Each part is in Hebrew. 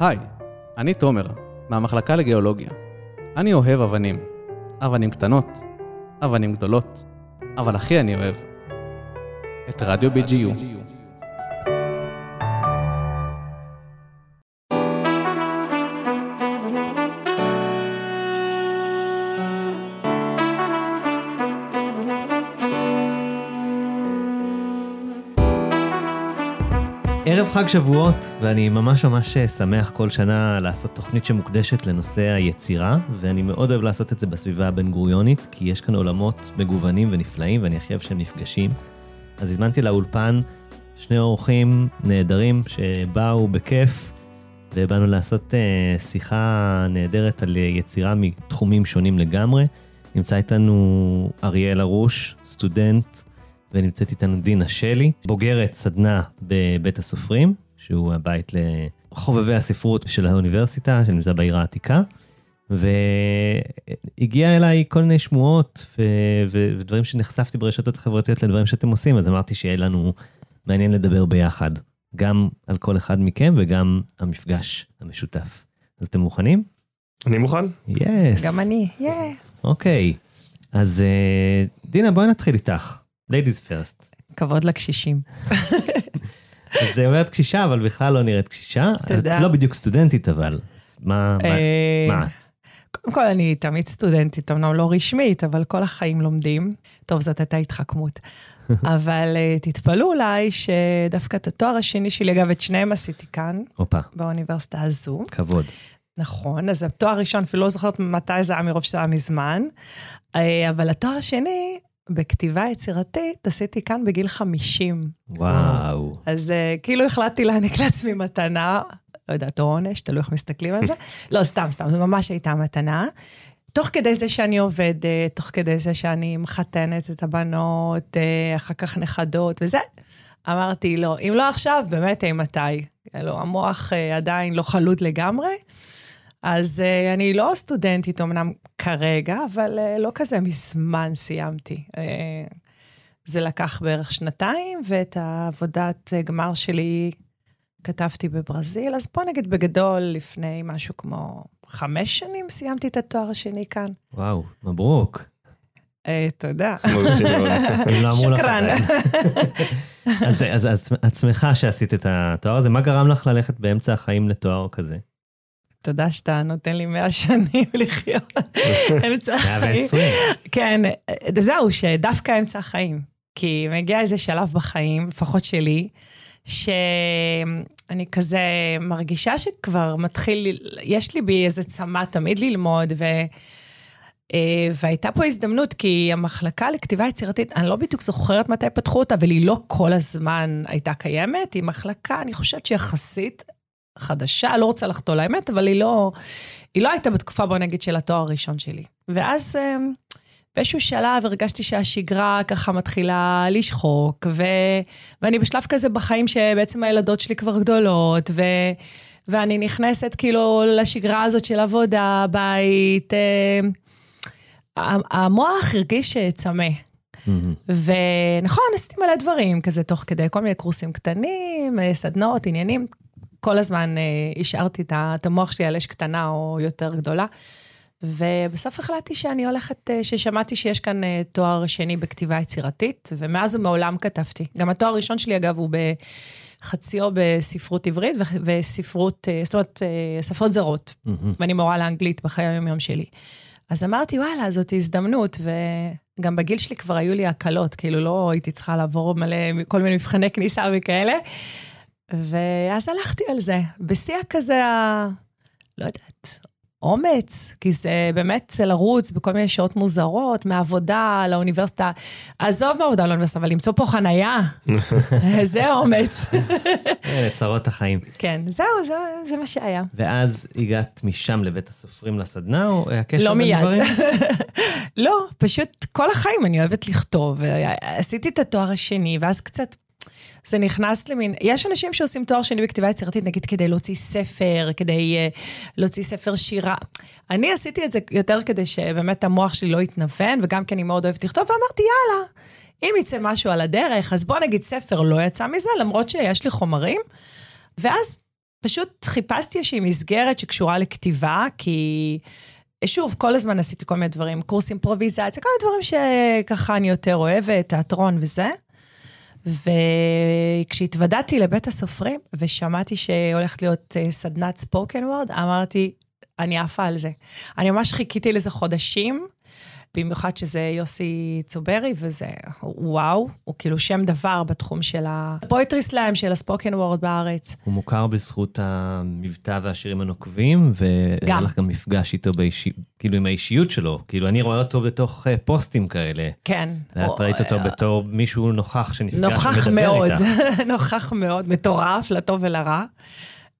היי, אני תומר, מהמחלקה לגיאולוגיה. אני אוהב אבנים. אבנים קטנות, אבנים גדולות, אבל הכי אני אוהב את רדיו BGU. ערב חג שבועות, ואני ממש ממש שמח כל שנה לעשות תוכנית שמוקדשת לנושא היצירה, ואני מאוד אוהב לעשות את זה בסביבה הבן-גוריונית, כי יש כאן עולמות מגוונים ונפלאים, ואני הכי אוהב שהם נפגשים. אז הזמנתי לאולפן שני אורחים נהדרים שבאו בכיף, ובאנו לעשות uh, שיחה נהדרת על יצירה מתחומים שונים לגמרי. נמצא איתנו אריאל ארוש, סטודנט ונמצאת איתנו דינה שלי, בוגרת סדנה בבית הסופרים, שהוא הבית לחובבי הספרות של האוניברסיטה, שנמצא בעיר העתיקה. והגיע אליי כל מיני שמועות ו- ו- ודברים שנחשפתי ברשתות החברתיות לדברים שאתם עושים, אז אמרתי שיהיה לנו מעניין לדבר ביחד, גם על כל אחד מכם וגם המפגש המשותף. אז אתם מוכנים? אני מוכן. יס. גם אני, יא. אוקיי, אז אה, דינה, בואי נתחיל איתך. Ladies first. כבוד לקשישים. אז זה אומרת קשישה, אבל בכלל לא נראית קשישה. תודה. את לא בדיוק סטודנטית, אבל. אז מה, מה, אה, מה את? קודם כל, אני תמיד סטודנטית, אמנם לא רשמית, אבל כל החיים לומדים. טוב, זאת הייתה התחכמות. אבל אה, תתפלאו אולי שדווקא את התואר השני שלי, אגב, את שניהם עשיתי כאן, הופה, באוניברסיטה הזו. כבוד. נכון, אז התואר הראשון, אפילו לא זוכרת מתי זה היה, מרוב היה מזמן. אה, אבל התואר השני, בכתיבה יצירתית, עשיתי כאן בגיל 50. וואו. אז uh, כאילו החלטתי להעניק לעצמי מתנה, לא יודעת, או עונש, תלוי איך מסתכלים על זה. לא, סתם, סתם, זו ממש הייתה מתנה. תוך כדי זה שאני עובדת, תוך כדי זה שאני מחתנת את הבנות, uh, אחר כך נכדות וזה, אמרתי, לא, אם לא עכשיו, באמת אימתי. כאילו, המוח uh, עדיין לא חלוט לגמרי. אז uh, אני לא סטודנטית אמנם כרגע, אבל uh, לא כזה מזמן סיימתי. Uh, זה לקח בערך שנתיים, ואת העבודת אה, גמר שלי כתבתי בברזיל. אז בוא נגיד בגדול, לפני משהו כמו חמש שנים סיימתי את התואר השני כאן. וואו, מברוק. אה, תודה. לא שקרן. אז את שמחה שעשית את התואר הזה, מה גרם לך ללכת באמצע החיים לתואר כזה? תודה שאתה נותן לי מאה שנים לחיות אמצע החיים. 120. כן, זהו, שדווקא אמצע החיים. כי מגיע איזה שלב בחיים, לפחות שלי, שאני כזה מרגישה שכבר מתחיל, יש לי בי איזה צמא תמיד ללמוד, ו... אה, והייתה פה הזדמנות, כי המחלקה לכתיבה יצירתית, אני לא בדיוק זוכרת מתי פתחו אותה, אבל היא לא כל הזמן הייתה קיימת. היא מחלקה, אני חושבת שיחסית חדשה, לא רוצה לחטוא לאמת, אבל היא לא, היא לא הייתה בתקופה, בוא נגיד, של התואר הראשון שלי. ואז אה, באיזשהו שלב הרגשתי שהשגרה ככה מתחילה לשחוק, ו... ואני בשלב כזה בחיים שבעצם הילדות שלי כבר גדולות, ו... ואני נכנסת כאילו לשגרה הזאת של עבודה, בית. אה, המוח הרגיש צמא. מהמם. ונכון, עשיתי מלא דברים, כזה תוך כדי כל מיני קורסים קטנים, אה, סדנאות, עניינים. כל הזמן אה, השארתי את המוח שלי על אש קטנה או יותר גדולה. ובסוף החלטתי שאני הולכת, אה, ששמעתי שיש כאן אה, תואר שני בכתיבה יצירתית, ומאז ומעולם כתבתי. גם התואר הראשון שלי, אגב, הוא בחציו בספרות עברית וספרות, זאת אומרת, שפות זרות. מהמם. ואני מורה לאנגלית בחיי היום-יום שלי. אז אמרתי, וואלה, זאת הזדמנות, וגם בגיל שלי כבר היו לי הקלות, כאילו לא הייתי צריכה לעבור מלא, כל מיני מבחני כניסה וכאלה. ואז הלכתי על זה, בשיא הכזה, ה... לא יודעת, אומץ, כי זה באמת זה לרוץ בכל מיני שעות מוזרות, מהעבודה לאוניברסיטה. עזוב מהעבודה לאוניברסיטה, אבל למצוא פה חנייה, זה אומץ. אלה צרות החיים. כן, זהו, זה, זה מה שהיה. ואז הגעת משם לבית הסופרים לסדנה, או היה קשר לא בין מיד. דברים? לא, פשוט כל החיים אני אוהבת לכתוב. עשיתי את התואר השני, ואז קצת... זה נכנס למין, יש אנשים שעושים תואר שני בכתיבה יצירתית, נגיד כדי להוציא ספר, כדי uh, להוציא ספר שירה. אני עשיתי את זה יותר כדי שבאמת המוח שלי לא יתנוון, וגם כי אני מאוד אוהבת לכתוב, ואמרתי, יאללה, אם יצא משהו על הדרך, אז בוא נגיד ספר לא יצא מזה, למרות שיש לי חומרים. ואז פשוט חיפשתי איזושהי מסגרת שקשורה לכתיבה, כי שוב, כל הזמן עשיתי כל מיני דברים, קורס אימפרוביזציה, כל מיני דברים שככה אני יותר אוהבת, תיאטרון וזה. וכשהתוודעתי לבית הסופרים ושמעתי שהולכת להיות אה, סדנת ספוקן וורד, אמרתי, אני עפה על זה. אני ממש חיכיתי לזה חודשים. במיוחד שזה יוסי צוברי, וזה וואו, הוא כאילו שם דבר בתחום של הפויטרי סלאם, של הספוקן וורד בארץ. הוא מוכר בזכות המבטא והשירים הנוקבים, והיה לך גם מפגש איתו, באישי, כאילו עם האישיות שלו. כאילו, אני רואה אותו בתוך אה, פוסטים כאלה. כן. ואת ראית אותו בתור מישהו נוכח שנפגש נוכח מאוד, נוכח מאוד, מטורף, לטוב ולרע.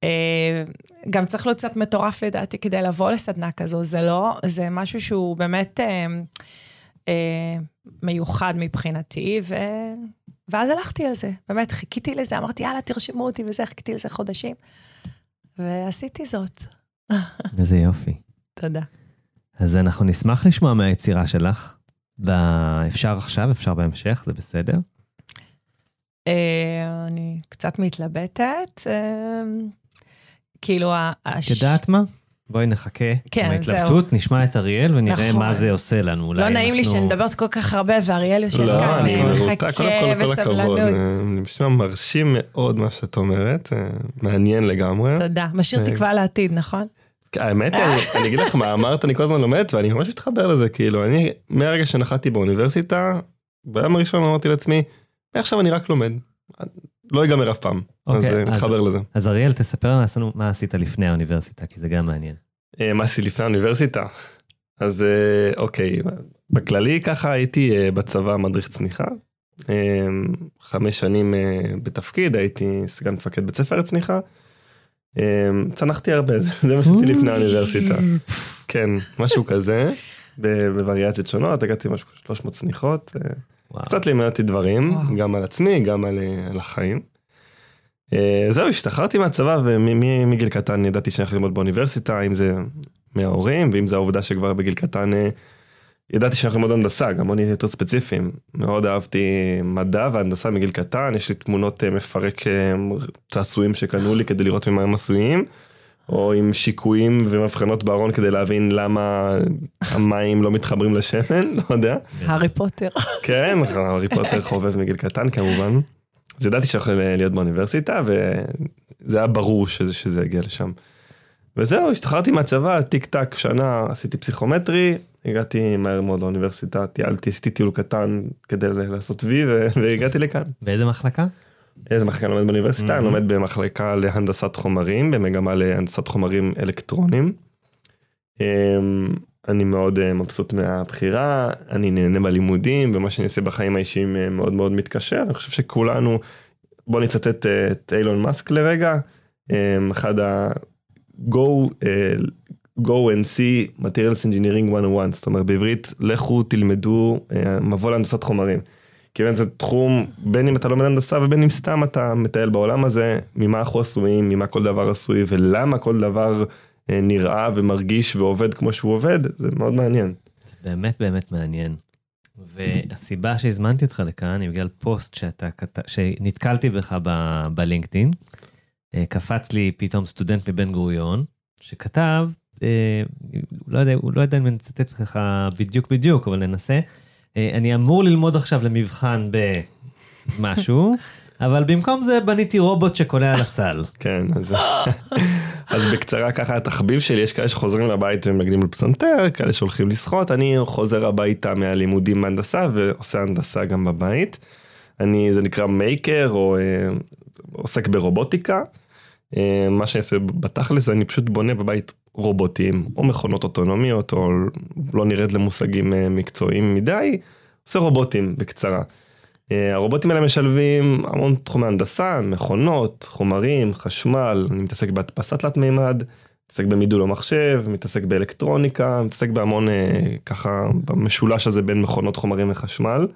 אה, גם צריך להיות קצת מטורף לדעתי כדי לבוא לסדנה כזו, זה לא, זה משהו שהוא באמת אה, אה, מיוחד מבחינתי, ו... ואז הלכתי על זה, באמת, חיכיתי לזה, אמרתי, יאללה, תרשמו אותי וזה, חיכיתי לזה חודשים, ועשיתי זאת. איזה יופי. תודה. אז אנחנו נשמח לשמוע מהיצירה שלך. אפשר עכשיו, אפשר בהמשך, זה בסדר? אני קצת מתלבטת. כאילו... את יודעת מה? בואי נחכה כן, עם ההתלבטות, נשמע את אריאל ונראה נכון. מה זה עושה לנו. לא נעים לי שאני מדברת כל כך הרבה ואריאל יושב לא, כאן ומחכה בסבלנות. נשמע מרשים מאוד מה שאת אומרת, אה, מעניין לגמרי. תודה, משאיר אה, תקווה לעתיד, נכון? האמת, אני אגיד לך מה אמרת, אני כל הזמן לומד ואני ממש מתחבר לזה, כאילו, אני מהרגע שנחתתי באוניברסיטה, ביום הראשון אמרתי לעצמי, מעכשיו אני רק לומד. לא ייגמר אף פעם, אז אוקיי, אה, מתחבר לזה. אז אריאל, תספר לנו מה עשית לפני האוניברסיטה, כי זה גם מעניין. אה, מה עשיתי לפני האוניברסיטה? אז אה, אוקיי, בכללי ככה הייתי בצבא מדריך צניחה. חמש שנים בתפקיד, הייתי סגן מפקד בית ספר צניחה. צנחתי הרבה, זה מה שעשיתי לפני האוניברסיטה. כן, משהו כזה, בווריאציות שונות, הגעתי משהו 300 צניחות. וואו. קצת לימדתי דברים, וואו. גם על עצמי, גם על, אה, על החיים. Uh, זהו, השתחררתי מהצבא ומגיל קטן ידעתי שאני יכול ללמוד באוניברסיטה, אם זה מההורים, ואם זה העובדה שכבר בגיל קטן uh, ידעתי שאני יכול ללמוד הנדסה, גם נהיה יותר ספציפיים. מאוד אהבתי מדע והנדסה מגיל קטן, יש לי תמונות מפרק צעצועים שקנו לי כדי לראות ממה הם עשויים. או עם שיקויים ומבחנות בארון כדי להבין למה המים לא מתחברים לשמן, לא יודע. הארי פוטר. כן, הארי פוטר חובב מגיל קטן כמובן. אז ידעתי שיכול להיות באוניברסיטה וזה היה ברור שזה, שזה יגיע לשם. וזהו, השתחררתי מהצבא, טיק טק, שנה עשיתי פסיכומטרי, הגעתי מהר מאוד לאוניברסיטה, טיילתי, עשיתי טיול קטן כדי לעשות וי והגעתי לכאן. באיזה מחלקה? איזה מחלקה אני לומד באוניברסיטה? אני לומד במחלקה להנדסת חומרים, במגמה להנדסת חומרים אלקטרונים. אמ, אני מאוד אה, מבסוט מהבחירה, אני נהנה בלימודים, ומה שאני עושה בחיים האישיים אה, מאוד מאוד מתקשר. אני חושב שכולנו, בוא נצטט אה, את אילון מאסק לרגע, אמ, אחד ה... go, go and see materials engineering 101, זאת אומרת בעברית, לכו תלמדו מבוא להנדסת חומרים. כיוון זה תחום, בין אם אתה לומד הנדסה ובין אם סתם אתה מטייל בעולם הזה, ממה אנחנו עשויים, ממה כל דבר עשוי ולמה כל דבר אה, נראה ומרגיש ועובד כמו שהוא עובד, זה מאוד מעניין. זה באמת באמת מעניין. והסיבה שהזמנתי אותך לכאן היא בגלל פוסט שאתה, שנתקלתי בך ב, בלינקדאין. אה, קפץ לי פתאום סטודנט מבן גוריון, שכתב, אה, לא יודע, הוא לא יודע אם אני אצטט לך בדיוק בדיוק, אבל ננסה. אה, אני אמור ללמוד עכשיו למבחן במשהו, אבל במקום זה בניתי רובוט שקולע על הסל. כן, אז, אז בקצרה ככה התחביב שלי, יש כאלה שחוזרים לבית ומנגנים על פסנתר, כאלה שהולכים לשחות, אני חוזר הביתה מהלימודים בהנדסה ועושה הנדסה גם בבית. אני, זה נקרא מייקר או אה, עוסק ברובוטיקה. אה, מה שאני עושה בתכלס, אני פשוט בונה בבית רובוטים, או מכונות אוטונומיות, או לא נרד למושגים אה, מקצועיים מדי, עושה רובוטים בקצרה. אה, הרובוטים האלה משלבים המון תחומי הנדסה, מכונות, חומרים, חשמל, אני מתעסק בהדפסת תלת מימד, מתעסק במידול המחשב, מתעסק באלקטרוניקה, מתעסק בהמון ככה במשולש הזה בין מכונות, חומרים וחשמל.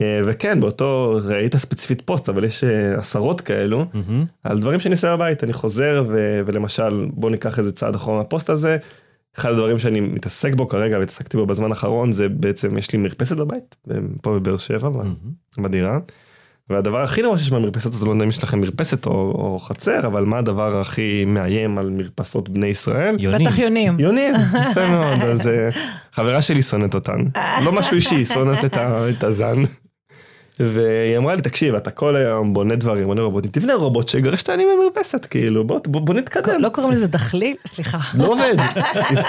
אה, וכן, באותו, ראית ספציפית פוסט, אבל יש אה, עשרות כאלו, mm-hmm. על דברים שאני עושה בבית, אני חוזר ו, ולמשל, בוא ניקח איזה צעד אחורה מהפוסט הזה, אחד הדברים שאני מתעסק בו כרגע, והתעסקתי בו בזמן האחרון, זה בעצם, יש לי מרפסת בבית, פה בבאר שבע, mm-hmm. בדירה, והדבר הכי נורא שיש במרפסת הזאת, לא יודע אם יש לכם מרפסת או, או חצר, אבל מה הדבר הכי מאיים על מרפסות בני ישראל? יונים. בטח יונים. יונים, יפה מאוד, אז אה, חברה שלי שונאת אותן, לא משהו אישי, שונאת את ה- את הזן. והיא אמרה לי, תקשיב, אתה כל היום בונה דברים, בונה רובוטים, תבנה רובוט שיגרש את העניים במרפסת, כאילו, בוא, בוא, בוא נתקדם. לא קוראים לזה דחליל? סליחה. לא עובד,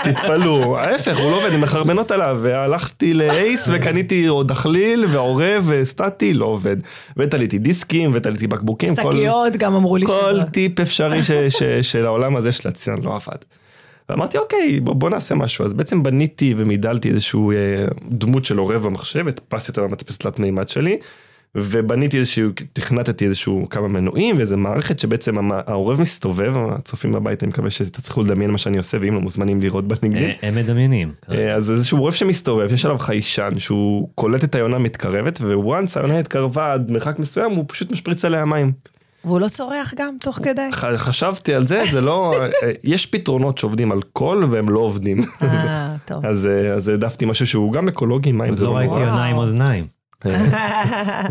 תתפלאו, ההפך, הוא לא עובד, הן מחרבנות עליו, והלכתי לאייס וקניתי דחליל ועורב וסטטי, לא עובד. ותליתי דיסקים, ותליתי בקבוקים, כל- שקיות גם אמרו לי כל שזה... טיפ אפשרי של העולם הזה של הציון לא עבד. ואמרתי אוקיי בוא, בוא נעשה משהו אז בעצם בניתי ומידלתי איזשהו אה, דמות של עורב במחשב הדפסתי אותו במדפסת תלת מימד שלי. ובניתי איזשהו תכנתתי איזשהו כמה מנועים ואיזה מערכת שבעצם המ- העורב מסתובב הצופים בבית אני מקווה שתצליחו לדמיין מה שאני עושה ואם לא מוזמנים לראות בלינקדאין. אה, הם מדמיינים. אה, אז איזשהו עורב שמסתובב, יש עליו חיישן שהוא קולט את היונה מתקרבת, וואנס היונה התקרבה עד מרחק מסוים, הוא פשוט משפריץ עליה מים. והוא לא צורח גם תוך כדי? חשבתי על זה, זה לא, אה, יש פתרונות שעובדים על קול והם לא עובדים. אה, טוב. אז אה, אז העדפתי משהו שהוא גם אקולוגי, מים זה לא לא ראיתי עם אוזניים.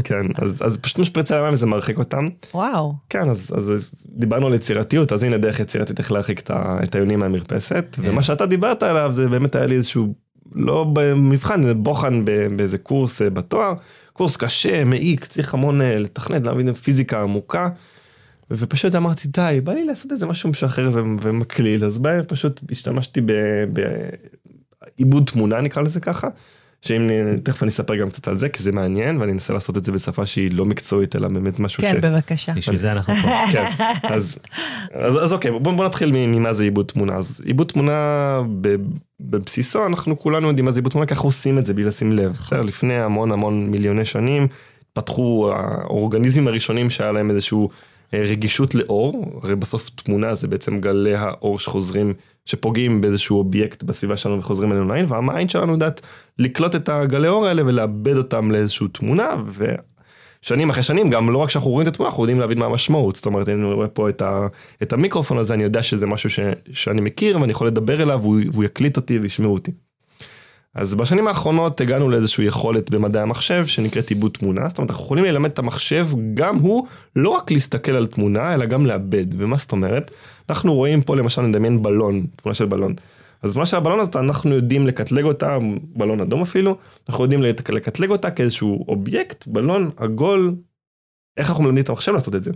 כן, אז אז פשוט משפריץ עליה מים וזה מרחיק אותם. וואו. כן, אז אז דיברנו על יצירתיות, אז הנה דרך יצירתית איך להרחיק את את היונים מהמרפסת, ומה שאתה דיברת עליו זה באמת היה לי איזשהו, לא במבחן, זה בוחן ב- באיזה קורס אה, בתואר, קורס קשה, מעיק, צריך המון אה, לתכנת, להבין פיזיקה עמוקה. ופשוט אמרתי די בא לי לעשות איזה משהו משחרר ו- ומקליל אז בא- פשוט השתמשתי בעיבוד תמונה נקרא לזה ככה. שאם תכף אני אספר גם קצת על זה כי זה מעניין ואני אנסה לעשות את זה בשפה שהיא לא מקצועית אלא באמת משהו כן, ש... בבקשה. בשביל זה אנחנו פה. כן, אז, אז, אז אוקיי, בוא, בוא נתחיל ממה זה עיבוד תמונה. אז עיבוד תמונה ב, בבסיסו, אנחנו כולנו יודעים מה זה עיבוד תמונה, ככה עושים את זה בלי לשים לב. בסדר, לפני המון המון מיליוני שנים, פתחו האורגניזמים הראשונים שהיה להם איזשהו אה, רגישות לאור, הרי בסוף תמונה זה בעצם גלי האור שחוזרים, שפוגעים באיזשהו אובייקט בסביבה שלנו וחוזרים אלינו לעין, והעין שלנו יודעת לקלוט את הגלי האור האלה ולאבד אותם לאיזושהי תמונה, ו... שנים אחרי שנים גם לא רק שאנחנו רואים את התמונה אנחנו יודעים להבין מה המשמעות זאת אומרת אני רואה פה את, ה, את המיקרופון הזה אני יודע שזה משהו ש, שאני מכיר ואני יכול לדבר אליו והוא, והוא יקליט אותי וישמעו אותי. אז בשנים האחרונות הגענו לאיזושהי יכולת במדעי המחשב שנקראת עיבוד תמונה זאת אומרת אנחנו יכולים ללמד את המחשב גם הוא לא רק להסתכל על תמונה אלא גם לעבד ומה זאת אומרת אנחנו רואים פה למשל נדמיין בלון תמונה של בלון. אז תמונה של הבלון הזאת אנחנו יודעים לקטלג אותה בלון אדום אפילו אנחנו יודעים לק- לקטלג אותה כאיזשהו אובייקט בלון עגול. איך אנחנו מלמדים את המחשב לעשות את זה?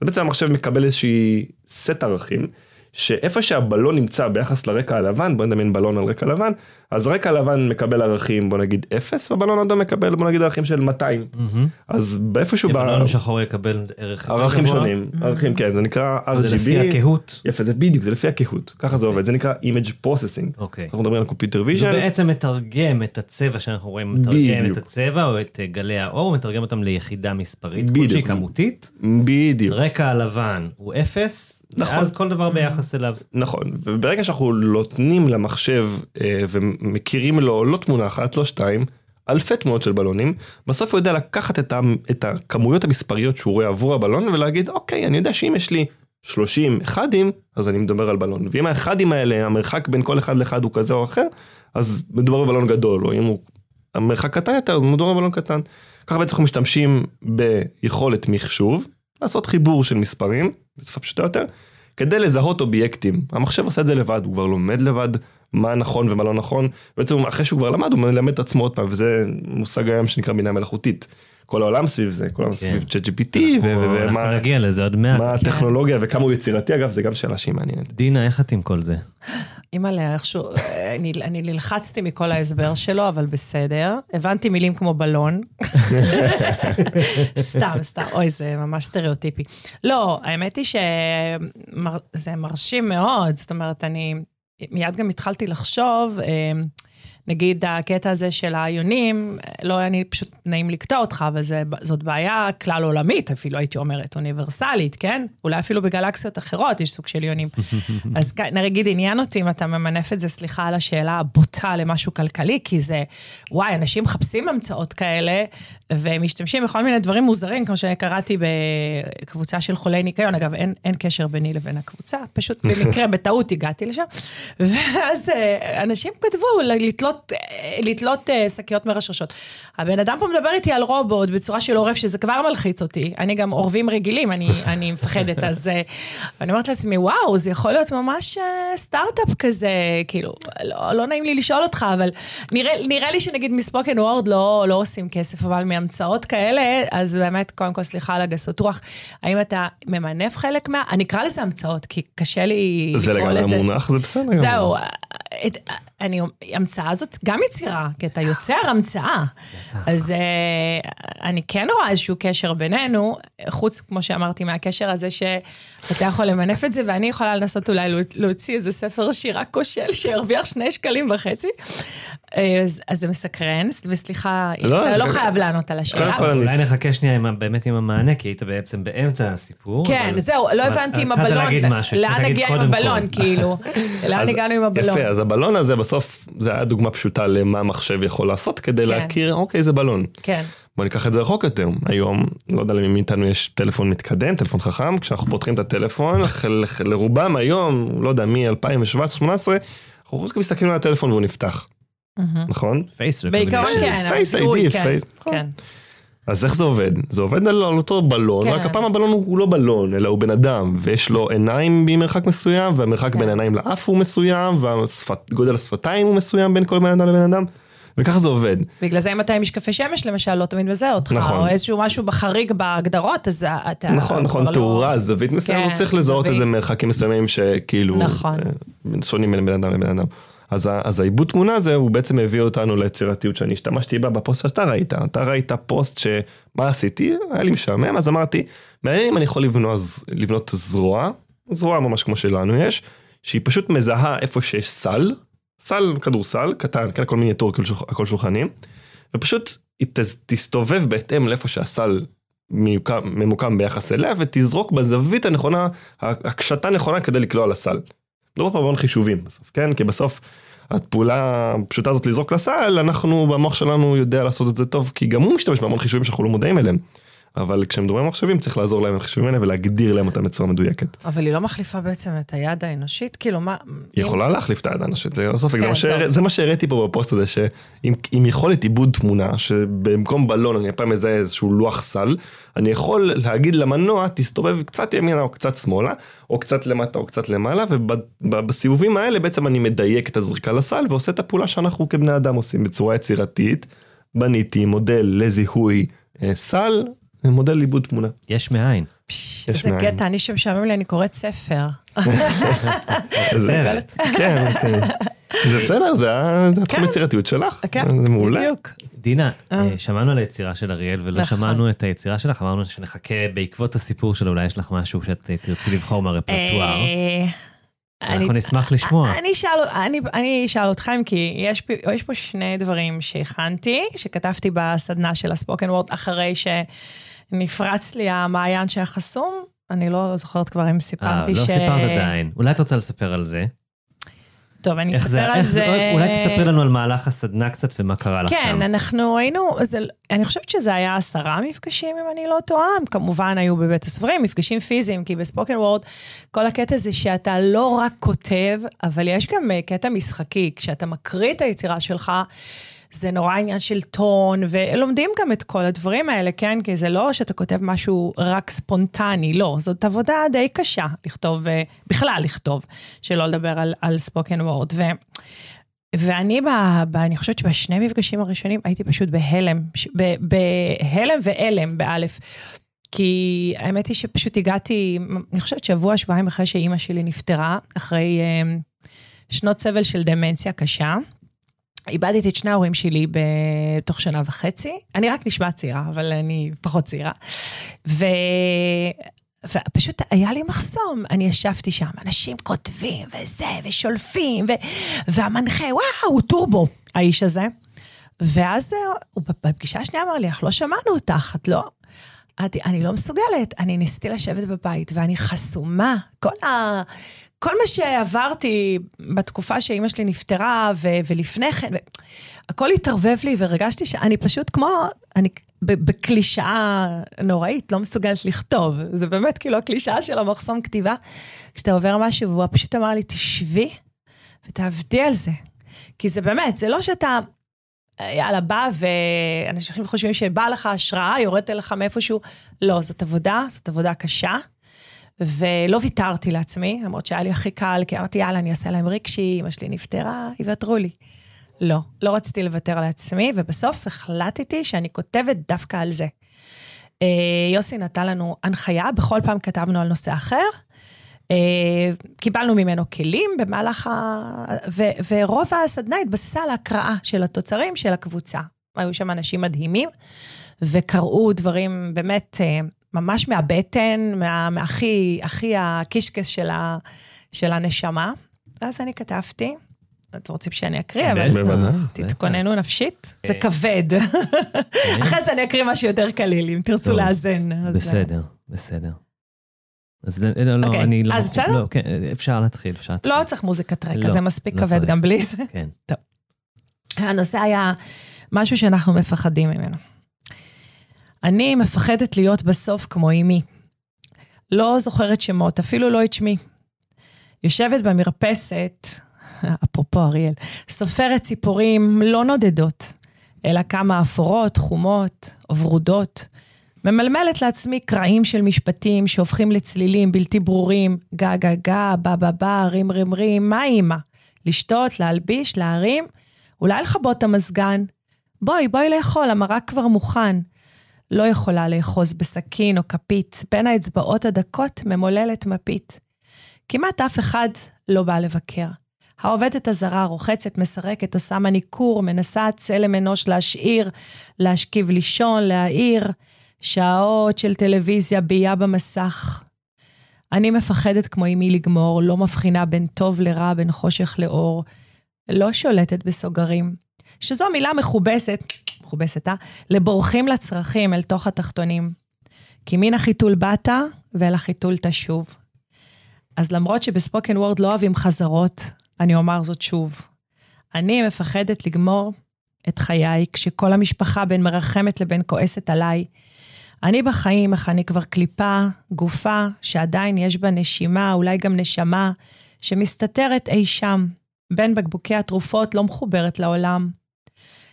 אז בעצם המחשב מקבל איזושהי סט ערכים שאיפה שהבלון נמצא ביחס לרקע הלבן בוא נדמיין בלון על רקע לבן אז רקע לבן מקבל ערכים בוא נגיד 0 והבלון האדום מקבל בוא נגיד ערכים של 200 מהמם. אז באיפשהו בלון שחור יקבל ערך ערכים. שונים ערכים כן זה נקרא זה לפי RGB הכהות. יפה זה בדיוק זה לפי הכהות ככה זה עובד זה נקרא image processing אוקיי. אנחנו מדברים על computer זה vision בעצם מתרגם את הצבע שאנחנו רואים, מתרגם. את הצבע או את אה, גלי האור, מתרגם אותם ליחידה מספרית. כלשהי כמותית. בדיוק רקע הלבן הוא אפס, נכון. ואז כל דבר ביחס אליו. נכון וברגע שאנחנו נותנים למחשב אה, ומכירים לו לא תמונה אחת לא שתיים אלפי תמונות של בלונים בסוף הוא יודע לקחת את, ה, את הכמויות המספריות שהוא רואה עבור הבלון ולהגיד אוקיי אני יודע שאם יש לי 30 אחדים אז אני מדבר על בלון ואם האחדים האלה המרחק בין כל אחד לאחד הוא כזה או אחר אז מדובר בבלון גדול או אם הוא המרחק קטן יותר אז מדובר בבלון קטן. ככה בעצם אנחנו משתמשים ביכולת מחשוב לעשות חיבור של מספרים בשפה פשוטה יותר כדי לזהות אובייקטים. המחשב עושה את זה לבד, הוא כבר לומד לבד מה נכון ומה לא נכון. בעצם אחרי שהוא כבר למד, הוא מלמד את עצמו עוד פעם, וזה מושג היום שנקרא בינה מלאכותית. כל העולם סביב זה, כל העולם כן. סביב ChatGPT, ומה נגיע לזה עוד מעט. מה הטכנולוגיה וכמה הוא יצירתי, אגב, זה גם שאלה שהיא מעניינת. דינה, איך את עם כל זה? אימא'לה, איכשהו, אני, אני נלחצתי מכל ההסבר שלו, אבל בסדר. הבנתי מילים כמו בלון. סתם, סתם, אוי, זה ממש סטריאוטיפי. לא, האמת היא שזה מרשים מאוד, זאת אומרת, אני מיד גם התחלתי לחשוב, אה, נגיד הקטע הזה של היונים, לא, אני פשוט נעים לקטוע אותך, אבל זה, זאת בעיה כלל עולמית, אפילו הייתי אומרת, אוניברסלית, כן? אולי אפילו בגלקסיות אחרות יש סוג של יונים. אז נגיד עניין אותי אם אתה ממנף את זה, סליחה על השאלה הבוטה למשהו כלכלי, כי זה, וואי, אנשים מחפשים המצאות כאלה, ומשתמשים בכל מיני דברים מוזרים, כמו שקראתי בקבוצה של חולי ניקיון. אגב, אין, אין קשר ביני לבין הקבוצה, פשוט במקרה, בטעות הגעתי לשם. ואז אה, אנשים כתבו לתלות לתלות, אה, לתלות אה, שקיות מרשרשות. הבן אדם פה מדבר איתי על רובוט בצורה של עורף, שזה כבר מלחיץ אותי. אני גם עורבים רגילים, אני, אני מפחדת, אז אה, אני אומרת לעצמי, וואו, זה יכול להיות ממש אה, סטארט-אפ כזה, כאילו, לא, לא נעים לי לשאול אותך, אבל נראה, נראה לי שנגיד מספוקן וורד לא, לא עושים כסף, אבל מהמצאות כאלה, אז באמת, קודם כל, סליחה על הגסות רוח, האם אתה ממנף חלק מה... אני אקרא לזה המצאות, כי קשה לי זה לקרוא לגמרי לזה... מונח, זה בסדר. זהו, את, אני, המצאה הזאת גם יצירה, כי אתה יוצר המצאה. אז uh, אני כן רואה איזשהו קשר בינינו, חוץ, כמו שאמרתי, מהקשר הזה שאתה יכול למנף את זה, ואני יכולה לנסות אולי להוצ- להוציא איזה ספר שירה כושל שירוויח שני שקלים וחצי. אה, אז, אז זה מסקרן, וסליחה, לא, אתה לא חייב לענות על השאלה. קודם כל, אני- אולי נחכה שנייה באמת עם המענה, כי היית בעצם באמצע הסיפור. כן, זהו, לא הבנתי עם התחלת הבלון, להגיד משהו, לאן נגיע עם הבלון. כאילו, לאן אז- הגענו עם הבלון. יפה, אז הבלון הזה בסוף, זה היה דוגמה פשוטה למה מחשב יכול לעשות כדי כן. להכיר, אוקיי, זה בלון. כן, בוא ניקח את זה רחוק יותר. היום, לא יודע למי מאיתנו יש טלפון מתקדם, טלפון חכם, כשאנחנו פותחים את הטלפון, לרובם היום, לא יודע, מ-2017-2018, אנחנו רק מסתכלים על הטלפון והוא נפתח, נכון? Face בעיקרון. כן, Face ID, כן, Face- כן. אז איך זה עובד? זה עובד על, על אותו בלון, כן. רק הפעם הבלון הוא, הוא לא בלון, אלא הוא בן אדם, ויש לו עיניים ממרחק מסוים, והמרחק כן. בין העיניים לאף הוא מסוים, וגודל השפתיים הוא מסוים בין כל בן אדם לבן אדם, וככה זה עובד. בגלל זה אם אתה עם משקפי שמש למשל, לא תמיד מזהה אותך, נכון. או איזשהו משהו בחריג בהגדרות, אז אתה... נכון, נכון, לא- תאורה, זווית מסוימת, כן, צריך לזהות זווית. איזה מרחקים מסוימים שכאילו, נכון. אה, שונים בין בן אדם לבן אדם. אז, אז העיבוד תמונה הזה הוא בעצם הביא אותנו ליצירתיות שאני השתמשתי בה בפוסט שאתה ראית. אתה ראית פוסט שמה עשיתי, היה לי משעמם, אז אמרתי, מעניין אם אני יכול לבנות, לבנות זרוע, זרוע ממש כמו שלנו יש, שהיא פשוט מזהה איפה שיש סל, סל כדורסל קטן, כן, הכל מיניאטור, הכל שולח- הכל שולחנים, ופשוט היא תסתובב בהתאם לאיפה שהסל מיוקם, ממוקם ביחס אליה, ותזרוק בזווית הנכונה, הקשתה נכונה כדי לקלוע לסל. לא בפעמון חישובים בסוף, כן? כי בסוף הפעולה הפשוטה הזאת לזרוק לסל, אנחנו במוח שלנו יודע לעשות את זה טוב, כי גם הוא משתמש בהמון חישובים שאנחנו לא מודעים אליהם. אבל כשמדברים על מחשבים צריך לעזור להם עם החישובים האלה ולהגדיר להם אותם בצורה מדויקת. אבל היא לא מחליפה בעצם את היד האנושית? כאילו, מה... היא יכולה להחליף את היד האנושית, זה לא ספק, זה כן, מה. זה מה שהראיתי פה בפוסט הזה, שעם עם יכולת עיבוד תמונה, שבמקום בלון אני הפעם מזהה איזשהו לוח סל, אני יכול להגיד למנוע, תסתובב קצת ימינה או קצת שמאלה, או קצת למטה או קצת למעלה, ובסיבובים האלה בעצם אני מדייק את הזריקה לסל, ועושה את הפעולה שאנחנו כבני אדם עושים בצורה יצירתית. בניתי מודל לזיהוי אה, סל, מודל עיבוד תמונה. יש מאין. יש איזה מאין. קטע, אני שמשעמם לי, אני קוראת ספר. זה- כן, כן. זה בסדר, זה זה התחום כן. יצירתיות שלך, כן, זה מעולה. בדיוק. דינה, אה. אה, שמענו על היצירה של אריאל ולא נכון. שמענו את היצירה שלך, אמרנו שנחכה בעקבות הסיפור שלו, אולי יש לך משהו שאת אה, תרצי לבחור מהרפרטואר. אנחנו נשמח לשמוע. אני אשאל, אני, אני אשאל אתכם, כי יש, פה- יש פה שני דברים שהכנתי, שכתבתי בסדנה של הספוקן וורד, אחרי שנפרץ לי המעיין שהיה חסום. אני לא זוכרת כבר אם אה, סיפרתי לא ש... סיפרת עדיין. אולי את רוצה לספר על זה? טוב, אני אספר זה, על זה. זה, אולי תספרי לנו על מהלך הסדנה קצת ומה קרה לך שם. כן, אנחנו היינו, זה, אני חושבת שזה היה עשרה מפגשים, אם אני לא טועה, הם כמובן היו בבית הספרים, מפגשים פיזיים, כי בספוקן וורד, כל הקטע זה שאתה לא רק כותב, אבל יש גם אה, קטע משחקי, כשאתה מקריא את היצירה שלך, זה נורא עניין של טון, ולומדים גם את כל הדברים האלה, כן? כי זה לא שאתה כותב משהו רק ספונטני, לא, זאת עבודה די קשה לכתוב, אה, בכלל לכתוב, שלא לדבר על, על ספוקן וורד. ו... ואני, ב, ב, אני חושבת שבשני מפגשים הראשונים הייתי פשוט בהלם, ב- בהלם והלם, באלף. כי האמת היא שפשוט הגעתי, אני חושבת שבוע, שבועיים אחרי שאימא שלי נפטרה, אחרי אה, שנות סבל של דמנציה קשה. איבדתי את שני ההורים שלי בתוך שנה וחצי. אני רק נשמעת צעירה, אבל אני פחות צעירה. ו... ופשוט היה לי מחסום, אני ישבתי שם, אנשים כותבים וזה, ושולפים, ו... והמנחה, וואו, הוא טורבו, האיש הזה. ואז הוא בפגישה השנייה אמר לי, אנחנו לא שמענו אותך, את לא... אמרתי, אני לא מסוגלת, אני ניסיתי לשבת בבית ואני חסומה. כל, ה... כל מה שעברתי בתקופה שאימא שלי נפטרה ו... ולפני כן, ו... הכל התערבב לי והרגשתי שאני פשוט כמו, אני בקלישאה נוראית, לא מסוגלת לכתוב. זה באמת כאילו הקלישאה של המחסום כתיבה. כשאתה עובר משהו, והוא פשוט אמר לי, תשבי ותעבדי על זה. כי זה באמת, זה לא שאתה, יאללה, בא ואנשים חושבים שבא לך השראה, יורדת לך מאיפשהו. לא, זאת עבודה, זאת עבודה קשה. ולא ויתרתי לעצמי, למרות שהיה לי הכי קל, כי אמרתי, יאללה, אני אעשה להם רגשי, אמא שלי נפטרה, יוותרו לי. לא, לא רציתי לוותר על עצמי, ובסוף החלטתי שאני כותבת דווקא על זה. אה, יוסי נתן לנו הנחיה, בכל פעם כתבנו על נושא אחר. אה, קיבלנו ממנו כלים במהלך ה... ו, ורוב הסדנה התבססה על ההקראה של התוצרים של הקבוצה. היו שם אנשים מדהימים, וקראו דברים באמת אה, ממש מהבטן, מה, מהכי, הכי הקישקס של, ה, של הנשמה. ואז אני כתבתי, אתם רוצים שאני אקריא, אבל בוודאי. תתכוננו נפשית, זה כבד. אחרי זה אני אקריא משהו יותר קליל, אם תרצו טוב. לאזן. אז- בסדר, בסדר. אז לא, לא, לא, אוקיי, אני לא... אז בסדר? לא, כן, אפשר להתחיל, אפשר להתחיל. לא צריך מוזיקת רקע, לא, זה מספיק לא כבד צריך. גם בלי זה. כן. הנושא היה משהו שאנחנו מפחדים ממנו. אני מפחדת להיות בסוף כמו אמי. לא זוכרת שמות, אפילו לא את שמי. יושבת במרפסת, אפרופו אריאל, סופרת ציפורים לא נודדות, אלא כמה אפורות, חומות ורודות. ממלמלת לעצמי קרעים של משפטים שהופכים לצלילים בלתי ברורים, גה גה גה, בה בה בה, רים רים רים, מה אימא? לשתות, להלביש, להרים? אולי לכבות את המזגן? בואי, בואי לאכול, המרק כבר מוכן. לא יכולה לאחוז בסכין או כפית, בין האצבעות הדקות ממוללת מפית. כמעט אף אחד לא בא לבקר. העובדת הזרה רוחצת, מסרקת, עושה מניקור, מנסה צלם אנוש להשאיר, להשכיב לישון, להעיר, שעות של טלוויזיה בייה במסך. אני מפחדת כמו אמי לגמור, לא מבחינה בין טוב לרע, בין חושך לאור, לא שולטת בסוגרים. שזו מילה מכובסת, מכובסת, אה? לבורחים לצרכים אל תוך התחתונים. כי מן החיתול באת, ואל החיתול תשוב. אז למרות שבספוקן וורד לא אוהבים חזרות, אני אומר זאת שוב. אני מפחדת לגמור את חיי כשכל המשפחה בין מרחמת לבין כועסת עליי. אני בחיים, איך אני כבר קליפה, גופה, שעדיין יש בה נשימה, אולי גם נשמה, שמסתתרת אי שם, בין בקבוקי התרופות לא מחוברת לעולם.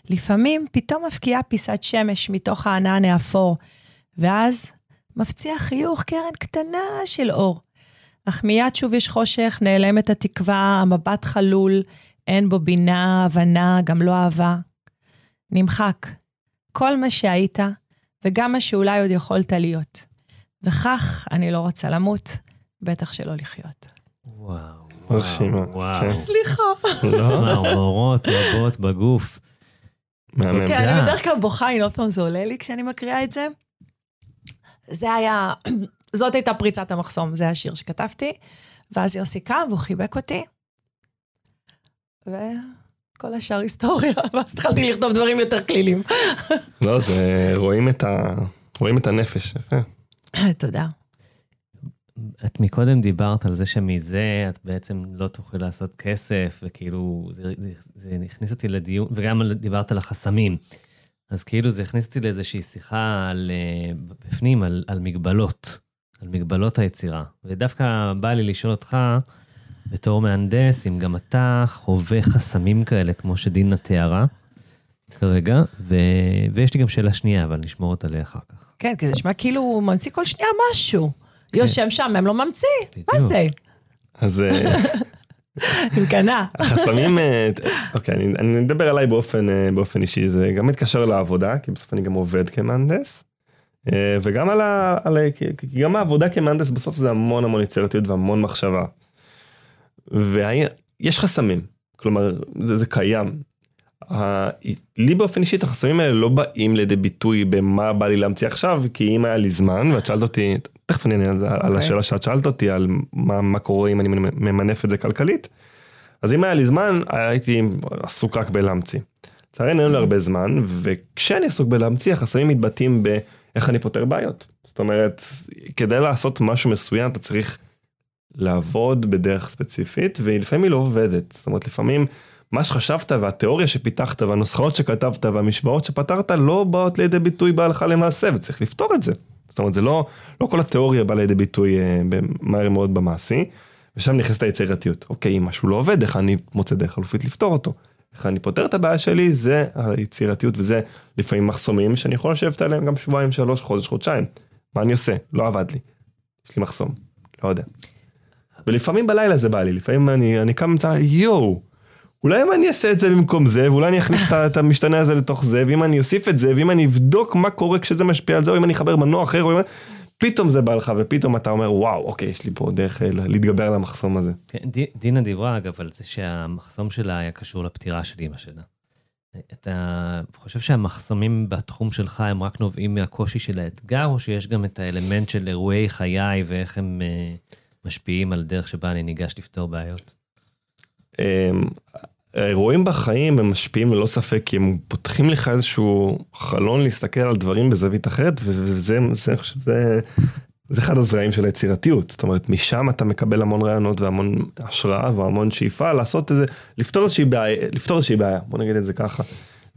לפעמים פתאום מפקיעה פיסת שמש מתוך הענן האפור, ואז מפציע חיוך קרן קטנה של אור. אך מיד שוב יש חושך, נעלמת התקווה, המבט חלול, אין בו בינה, הבנה, גם לא אהבה. נמחק. כל מה שהיית, וגם מה שאולי עוד יכולת להיות. וכך אני לא רוצה למות, בטח שלא לחיות. וואו. מרשימה, וואו. כן. סליחה. לא, צמרמורות רבות בגוף. מהמם. כן. אני בדרך כלל בוכה, הנה עוד פעם זה עולה לי כשאני מקריאה את זה. זה היה, זאת הייתה פריצת המחסום, זה השיר שכתבתי. ואז יוסי קם והוא חיבק אותי. וכל השאר היסטוריה, ואז התחלתי לכתוב דברים יותר כלילים. לא, זה, רואים את ה... רואים את הנפש, יפה. תודה. את מקודם דיברת על זה שמזה את בעצם לא תוכלי לעשות כסף, וכאילו, זה, זה, זה הכניס אותי לדיון, וגם דיברת על החסמים. אז כאילו זה הכניס אותי לאיזושהי שיחה על, אה, בפנים, על, על מגבלות, על מגבלות היצירה. ודווקא בא לי לשאול אותך, בתור מהנדס, אם גם אתה חווה חסמים כאלה, כמו שדינה תיארה כרגע, ו... ויש לי גם שאלה שנייה, אבל נשמור אותה לאחר כך. כן, כי זה נשמע כאילו הוא ממציא כל שנייה משהו. יושב שם, הם לא ממציא, מה. זה? אז אה, עם קנה. החסמים, אה, אוקיי, אני, אני מדבר עליי באופן, אה, באופן אישי, זה גם מתקשר לעבודה, כי בסוף אני גם עובד כמהנדס, וגם על ה... על, גם העבודה כמהנדס בסוף זה המון המון יצירתיות והמון מחשבה. ויש חסמים, כלומר, זה, זה קיים. ה... לי באופן אישי את החסמים האלה לא באים לידי ביטוי במה בא לי להמציא עכשיו, כי אם היה לי זמן, ואת שאלת אותי, תכף אני אענה על, זה, על אוקיי. השאלה שאת שאלת אותי, על מה, מה קורה אם אני ממנף את זה כלכלית, אז אם היה לי זמן, הייתי עסוק רק בלהמציא. לצערנו אין לי הרבה זמן, וכשאני עסוק בלהמציא, החסמים מתבטאים באיך אני פותר בעיות. זאת אומרת, כדי לעשות משהו מסוים, אתה צריך לעבוד בדרך ספציפית, ולפעמים היא לא עובדת. זאת אומרת, לפעמים מה שחשבת והתיאוריה שפיתחת והנוסחאות שכתבת והמשוואות שפתרת לא באות לידי ביטוי בהלכה למעשה, וצריך לפתור את זה. זאת אומרת, זה לא, לא כל התיאוריה באה לידי ביטוי אה, מהר מאוד במעשי, ושם נכנסת היצירתיות. אוקיי, אם משהו לא עובד, איך אני מוצא דרך חלופית לפתור אותו? איך אני פותר את הבעיה שלי, זה היצירתיות וזה לפעמים מחסומים שאני יכול לשבת עליהם גם שבועיים, שלוש, חודש, חודשיים. מה אני עושה? לא עבד לי. יש לי מחסום, לא יודע. ולפעמים בלילה זה בא לי, לפעמים אני, אני קם ומצא, יואו, אולי אם אני אעשה את זה במקום זה, ואולי אני אכניס את- המשתנה הזה לתוך זה, ואם אני אוסיף את זה, ואם אני אבדוק מה קורה כשזה משפיע על זה, או אם אני אחבר מנוע אחר, או אם... פתאום זה בא לך, ופתאום אתה אומר, וואו, אוקיי, יש לי פה דרך אה, להתגבר על המחסום הזה. כן, די- דינה דיברה אגב על זה שהמחסום שלה היה קשור לפטירה של אימא שלה. אתה חושב שהמחסומים בתחום שלך הם רק נובעים מהקושי של האתגר, או שיש גם את האלמנט של אירועי חיי ואיך הם אה, משפיעים על הדרך שבה אני ניגש לפתור בעיות? האירועים בחיים הם משפיעים ללא ספק כי הם פותחים לך איזשהו חלון להסתכל על דברים בזווית אחרת וזה זה, חושב, זה, זה אחד הזרעים של היצירתיות זאת אומרת משם אתה מקבל המון רעיונות והמון השראה והמון שאיפה לעשות איזה לפתור איזושהי בעיה לפתור איזושהי בעיה בוא נגיד את זה ככה.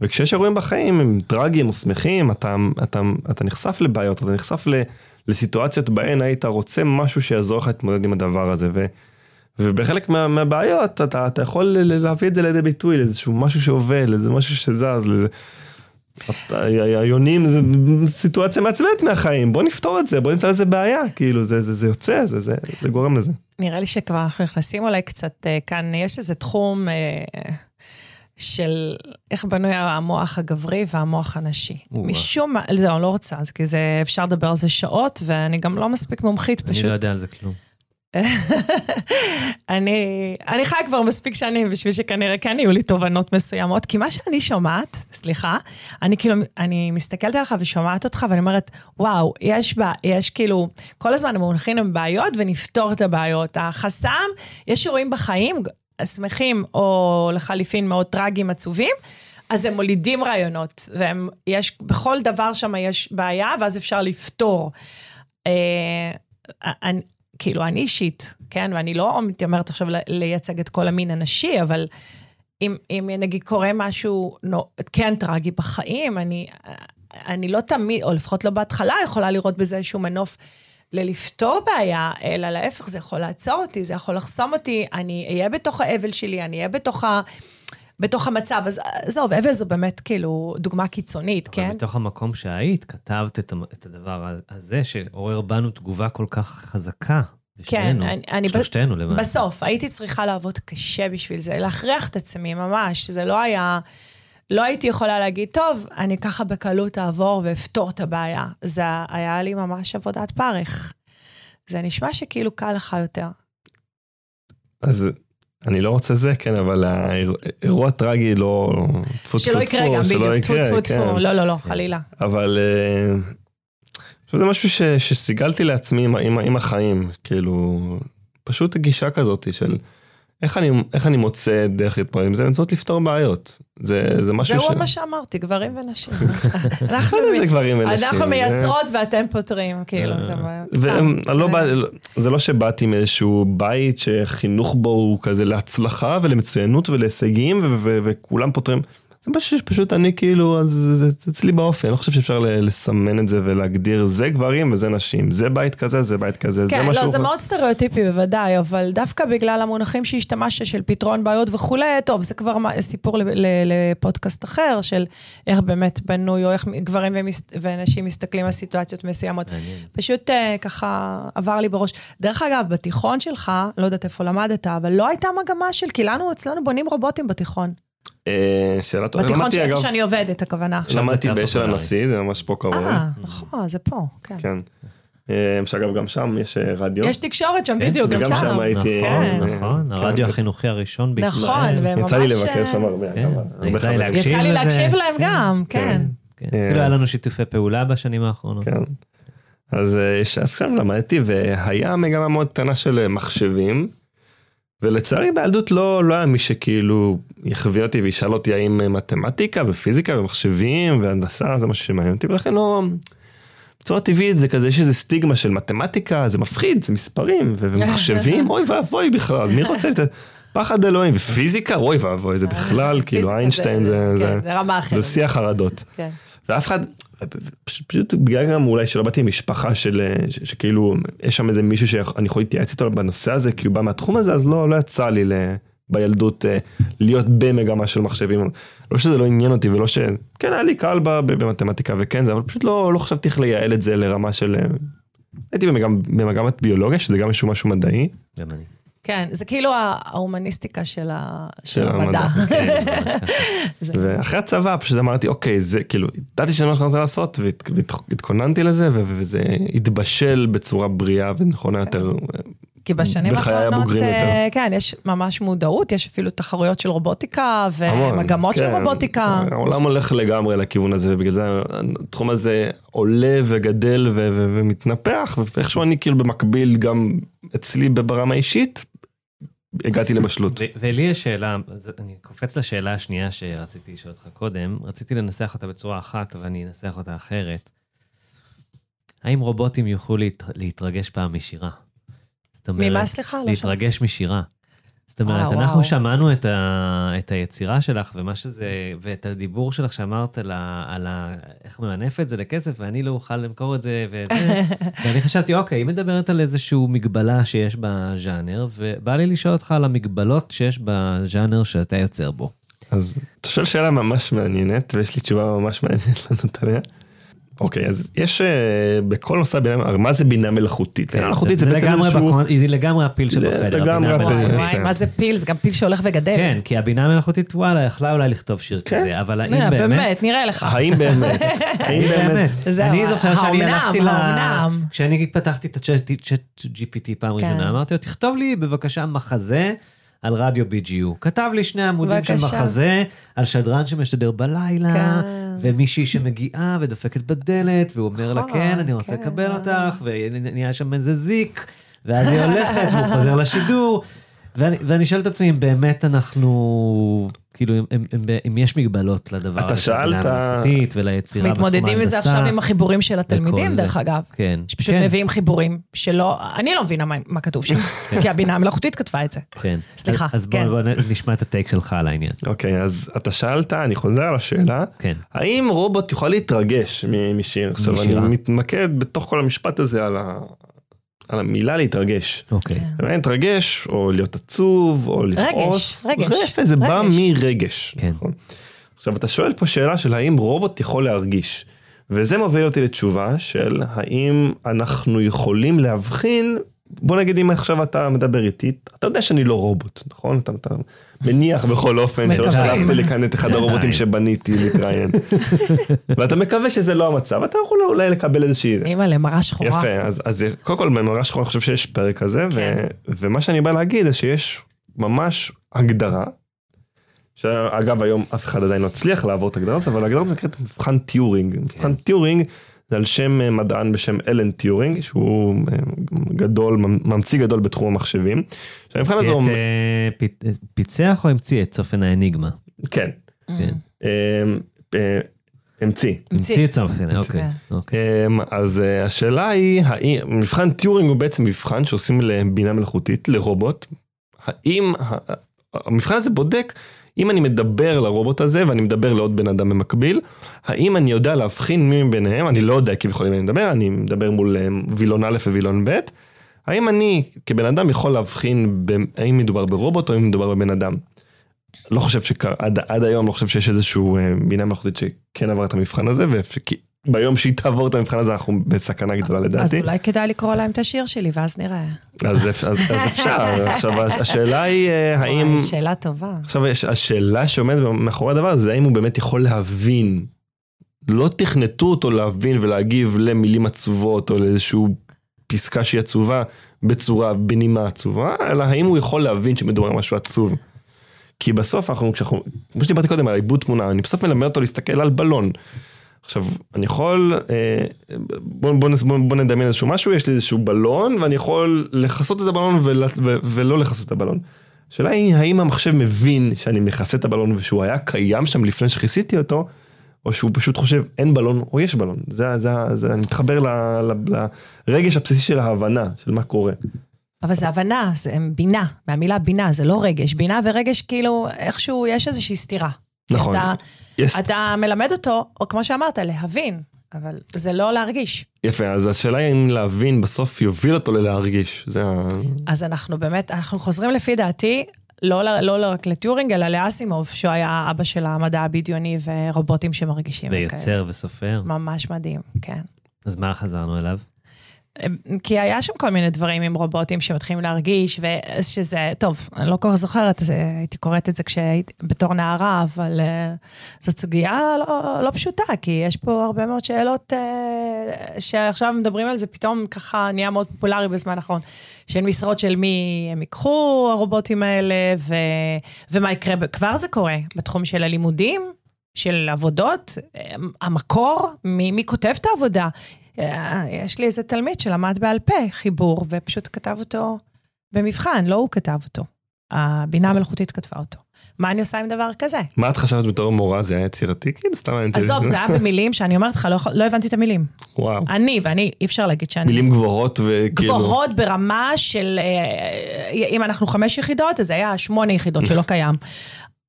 וכשיש אירועים בחיים הם טרגיים או שמחים אתה, אתה, אתה נחשף לבעיות אתה נחשף ל, לסיטואציות בהן היית רוצה משהו שיעזור לך להתמודד עם הדבר הזה. ו, ובחלק מה, מהבעיות אתה, אתה יכול ל- להביא את זה לידי ביטוי לאיזשהו משהו שעובד, לאיזה משהו שזז, לזה. אתה- היונים זה סיטואציה מעצבנת מהחיים, בוא נפתור את זה, בוא נמצא איזה בעיה, כאילו זה, זה, זה יוצא, זה, זה, זה גורם לזה. נראה לי שכבר אנחנו נכנסים אולי קצת אה, כאן, יש איזה תחום אה, של איך בנוי המוח הגברי והמוח הנשי. משום מה, זהו, אני לא רוצה, אז כי זה, אפשר לדבר על זה שעות, ואני גם לא מספיק מומחית אני פשוט. לא יודע על זה כלום. אני, אני חיה כבר מספיק שנים בשביל שכנראה כן יהיו לי תובנות מסוימות, כי מה שאני שומעת, סליחה, אני כאילו, אני מסתכלת עליך ושומעת אותך ואני אומרת, וואו, יש בה, יש כאילו, כל הזמן מונחים עם בעיות ונפתור את הבעיות. החסם, יש אירועים בחיים, שמחים או לחליפין מאוד טרגיים, עצובים, אז הם מולידים רעיונות, ויש, בכל דבר שם יש בעיה, ואז אפשר לפתור. אה, אני, כאילו, אני אישית, כן, ואני לא מתיימרת עכשיו לייצג את כל המין הנשי, אבל אם, אם נגיד קורה משהו נו, כן טרגי בחיים, אני, אני לא תמיד, או לפחות לא בהתחלה, יכולה לראות בזה איזשהו מנוף ללפתור בעיה, אלא להפך, זה יכול לעצור אותי, זה יכול לחסום אותי, אני אהיה בתוך האבל שלי, אני אהיה בתוך ה... בתוך המצב, אז עזוב, אבל זו באמת כאילו דוגמה קיצונית, אבל כן? מתוך המקום שהיית, כתבת את, את הדבר הזה שעורר בנו תגובה כל כך חזקה. כן, אני- אני ב- שלושתנו למעשה. בסוף, הייתי צריכה לעבוד קשה בשביל זה, להכריח את עצמי ממש, זה לא היה... לא הייתי יכולה להגיד, טוב, אני ככה בקלות אעבור ואפתור את הבעיה. זה היה לי ממש עבודת פרך. זה נשמע שכאילו קל לך יותר. אז אני לא רוצה זה, כן, אבל האירוע טרגי לא... טפו, שלא טפו, יקרה טפו, גם, שלא בדיוק, טפו יקרה, טפו כן. טפו, לא, לא, לא, חלילה. אבל אה, שזה משהו ש, שסיגלתי לעצמי עם, עם, עם החיים, כאילו, פשוט גישה כזאת של איך אני, איך אני מוצא דרך להתמודד עם זה, באמצעות לפתור בעיות. זה, זה משהו זהו מה שאמרתי, גברים ונשים. אנחנו מ- זה גברים ונשים. אנחנו זה- מייצרות ואתם פותרים, כאילו, זה. והם- אני לא זה- בא, זה לא שבאתי מאיזשהו בית שחינוך בו הוא כזה להצלחה ולמצוינות ולהישגים ו- ו- וכולם פותרים. זה משהו שפשוט אני כאילו, אז זה, זה, זה אצלי באופי, אני לא חושב שאפשר לסמן את זה ולהגדיר זה גברים וזה נשים, זה בית כזה, זה בית כזה, זה כן, משהו. לא, זה מאוד סטריאוטיפי בוודאי, אבל דווקא בגלל המונחים שהשתמשת של פתרון בעיות וכולי, טוב, זה כבר סיפור לפודקאסט אחר, של איך באמת בנוי, או איך גברים ומס- ונשים מסתכלים על סיטואציות מסוימות. פשוט אה, ככה עבר לי בראש. דרך אגב, בתיכון שלך, לא יודעת איפה למדת, אבל לא הייתה מגמה של, כי לנו, אצלנו בונים רובוטים בתיכון. אה, שאלה טובה, בתיכון שאיפה אגב, שאני עובדת, הכוונה. למדתי באשל. הנשיא, זה ממש פה קרוב. אה, נכון, זה פה, כן. כן. אה, שאגב גם שם יש אה, רדיו. יש תקשורת שם, כן, בדיוק, גם וגם שם שם. הייתי- נכון, כן. נכון, כן. הרדיו החינוכי הראשון בישראל. נכון, וממש... יצא לי לבקר שם הרבה. כן, אגב, יצא לי. להקשיב יצא לי לזה. להקשיב להם גם, כן. אפילו היה לנו שיתופי פעולה בשנים האחרונות. כן. אז שם למדתי והיה מגמה מאוד קטנה של מחשבים. ולצערי בילדות לא, לא היה מי שכאילו יכווין אותי וישאל אותי האם אה, מתמטיקה ופיזיקה ומחשבים והנדסה זה משהו שמעניין אותי ולכן לא. בצורה טבעית זה כזה יש איזה סטיגמה של מתמטיקה זה מפחיד זה מספרים ומחשבים אוי ואבוי בכלל מי רוצה את פחד אלוהים ופיזיקה אוי ואבוי זה בכלל כאילו איינשטיין זה, כן, זה, זה אחרת. זה שיא החרדות. כן. ואף אחד, פשוט, בגלל גם אולי שלא באתי ממשפחה של, אה, ש, שכאילו יש שם איזה מישהו שאני יכול להתייעץ איתו בנושא הזה כי הוא בא מהתחום הזה אז לא, לא יצא לי ל, בילדות אה, להיות במגמה של מחשבים. לא שזה לא עניין אותי ולא ש... כן, היה לי קל במתמטיקה וכן זה, אבל פשוט לא, לא חשבתי איך לייעל את זה לרמה של... אה, הייתי במגמ, במגמת ביולוגיה, שזה גם איזשהו משהו מדעי. גם אני. כן, זה כאילו ההומניסטיקה של ה- של של המדע. כן, ואחרי הצבא פשוט אמרתי, אוקיי, זה כאילו, ידעתי שזה מה שאני רוצה לעשות, והת- והתכוננתי לזה, וזה התבשל בצורה בריאה ונכונה יותר. כי בשנים האחרונות, אה. כן, יש ממש מודעות, יש אפילו תחרויות של רובוטיקה ומגמות של כן. רובוטיקה. העולם הולך לגמרי לכיוון הזה, ובגלל זה התחום הזה עולה וגדל ו- ו- ומתנפח, ואיכשהו אני כאילו במקביל גם אצלי ברמה האישית, הגעתי לבשלות. ו- ולי יש שאלה, אני קופץ לשאלה השנייה שרציתי לשאול אותך קודם, רציתי לנסח אותה בצורה אחת, ואני אנסח אותה אחרת. האם רובוטים יוכלו להת... להתרגש פעם משירה? זאת אומרת, ממה, סליחה? לא. להתרגש משירה. זאת אומרת, אה, אנחנו וואו. שמענו את, ה... את היצירה שלך ומה שזה, ואת הדיבור שלך שאמרת על, ה... על ה... איך ממנף את זה לכסף, ואני לא אוכל למכור את זה וזה. ואני חשבתי, אוקיי, היא מדברת על איזושהי מגבלה שיש בז'אנר, ובא לי לשאול אותך על המגבלות שיש בז'אנר שאתה יוצר בו. אז אתה שואל שאלה ממש מעניינת, ויש לי תשובה ממש מעניינת לענות עליה. אוקיי, אז יש אה, בכל נושא בינה, הרי מה זה בינה מלאכותית? בינה מלאכותית זה בעצם איזשהו... בקונ- היא לגמרי הפיל שבחדר. לגמרי הבינה הפיל. מה זה פיל? זה גם פיל שהולך וגדל. כן, כי הבינה המלאכותית, וואלה, יכלה אולי לכתוב שיר כן. כזה, אבל האם באמת... באמת, נראה לך. האם באמת? האם באמת? אני זוכר שאני הלכתי ל... האומנם. כשאני פתחתי את הצ'אט GPT פעם כן. ראשונה, אמרתי לו, תכתוב לי בבקשה מחזה על רדיו BGU. כתב לי שני עמודים של. מחזה על שדרן שמשדר בלילה, כן. ומישהי שמגיעה ודופקת בדלת, והוא אומר לה, נכון, כן, אני רוצה כן. לקבל אותך, ונהיה שם איזה זיק, ואז היא הולכת, והוא חוזר לשידור. ואני, ואני שואל את עצמי אם באמת אנחנו, כאילו, אם, אם, אם, אם יש מגבלות לדבר אתה הזה, שאלת- מלאכותית וליצירה בתחום ההנדסה. מתמודדים עם זה עכשיו עם החיבורים של התלמידים, וכל זה. דרך אגב. כן. שפשוט כן, מביאים חיבורים שלא, אני לא מבינה מה, מה כתוב שם, כי הבינה המלאכותית כתבה את זה. כן. סליחה, אז בוא, כן. בוא נשמע את הטייק שלך על העניין. אוקיי, אז אתה שאלת, אני חוזר על השאלה. כן. האם רובוט יכול להתרגש משיר? עכשיו, אני. מתמקד בתוך כל המשפט הזה על ה- על המילה להתרגש. אוקיי. אולי להתרגש, או להיות עצוב, או לכעוס. רגש, יפה, זה בא רגש. מרגש. כן. נכון. עכשיו, אתה שואל פה שאלה של האם רובוט יכול להרגיש. וזה מוביל אותי לתשובה של האם אנחנו יכולים להבחין, בוא נגיד אם עכשיו אתה מדבר איתי, אתה יודע שאני לא רובוט, נכון? אתה, אתה מניח בכל אופן שלא. שלחתי לי כאן את אחד הרובוטים שבניתי להתראיין. ואתה מקווה שזה לא המצב, אתה יכול אולי לקבל איזושהי... אימא למראה שחורה. יפה, אז, אז קודם כל במראה שחורה אני חושב שיש פרק כזה, ו, כן. ומה שאני בא להגיד זה שיש ממש הגדרה, שאגב היום אף אחד עדיין לא הצליח לעבור את ההגדרה הזאת, אבל ההגדרה הזאת נקראת מבחן טיורינג. מבחן טיורינג זה על שם אה, מדען בשם אלן טיורינג, שהוא אה, גדול, ממציא גדול בתחום המחשבים. שהמבחן הזה את, אה, פיצח או המציא את צופן האניגמה? כן, כן. המציא. המציא את צופן, כן. אוקיי. אוקיי. אמ, אז השאלה היא, האם, מבחן טיורינג הוא בעצם מבחן שעושים לבינה מלאכותית, לרובוט. האם, המבחן הזה בודק, אם אני מדבר לרובוט הזה ואני מדבר לעוד בן אדם במקביל, האם אני יודע להבחין מי מביניהם, אני לא יודע כביכול אם אני מדבר, אני מדבר מול אה, וילון א' ווילון ב', האם אני כבן אדם יכול להבחין ב- האם מדובר ברובוט או אם מדובר בבן אדם. לא חושב שעד עד היום לא חושב שיש איזשהו אה, בינה מלאכותית שכן עבר את המבחן הזה, וביום שהיא תעבור את המבחן הזה אנחנו בסכנה גדולה אז לדעתי. אולי כדאי לקרוא להם את השיר שלי, ואז נראה. אז, אז, אז אפשר, עכשיו השאלה היא אה, האם, וואי, שאלה טובה. עכשיו השאלה שעומדת מאחורי הדבר הזה, האם הוא באמת יכול להבין, לא תכנתו אותו להבין ולהגיב למילים עצובות או לאיזשהו פסקה שהיא עצובה בצורה, בנימה עצובה, אלא האם הוא יכול להבין שמדובר משהו עצוב. כי בסוף אנחנו, כשאנחנו, כמו שדיברתי קודם על עיבוד תמונה, אני בסוף מלמד אותו להסתכל על בלון. עכשיו, אני יכול, אה, בוא, בוא, בוא, בוא נדמיין איזשהו משהו, יש לי איזשהו בלון, ואני יכול לכסות את הבלון ול, ו, ולא לכסות את הבלון. השאלה היא, האם המחשב מבין שאני מכסה את הבלון ושהוא היה קיים שם לפני שכיסיתי אותו, או שהוא פשוט חושב אין בלון או יש בלון. זה, זה, זה, אני מתחבר ל, ל, לרגש הבסיסי של ההבנה, של מה קורה. אבל זה הבנה, זה בינה, מהמילה בינה, זה לא רגש. בינה ורגש, כאילו, איכשהו יש איזושהי סתירה. נכון. אתה, יש, אתה מלמד אותו, או כמו שאמרת, להבין, אבל זה לא להרגיש. יפה, אז השאלה היא אם להבין בסוף יוביל אותו ללהרגיש. זה ה... אז אנחנו באמת, אנחנו חוזרים לפי דעתי לא, ל- לא רק לטיורינג, אלא לאסימוב, שהוא היה אבא של המדע הבדיוני ורובוטים שמרגישים. ויוצר וסופר. ממש מדהים, כן. אז מה חזרנו אליו? כי היה שם כל מיני דברים עם רובוטים שמתחילים להרגיש, ושזה, טוב, אני לא כל כך זוכרת, אז הייתי קוראת את זה כשהייתי בתור נערה, אבל uh, זאת סוגיה לא, לא פשוטה, כי יש פה הרבה מאוד שאלות uh, שעכשיו מדברים על זה, פתאום ככה נהיה מאוד פופולרי בזמן האחרון, של משרות של מי הם ייקחו, הרובוטים האלה, ו, ומה יקרה, כבר זה קורה, בתחום של הלימודים, של עבודות, המקור, מי, מי כותב את העבודה. אה, יש לי איזה תלמיד שלמד בעל פה חיבור, ופשוט כתב אותו במבחן, לא הוא כתב אותו. הבינה המלאכותית כתבה אותו. מה אני עושה עם דבר כזה? מה את חשבת בתור מורה? זה היה יצירתי? כאילו, סתם אותי. עזוב, זה היה במילים שאני אומרת לך, לא, לא הבנתי את המילים. וואו. אני, ואני, אי אפשר להגיד שאני... מילים גבוהות וכאילו... גבוהות ברמה של, אה, אם אנחנו חמש יחידות, אז זה היה שמונה יחידות שלא קיים.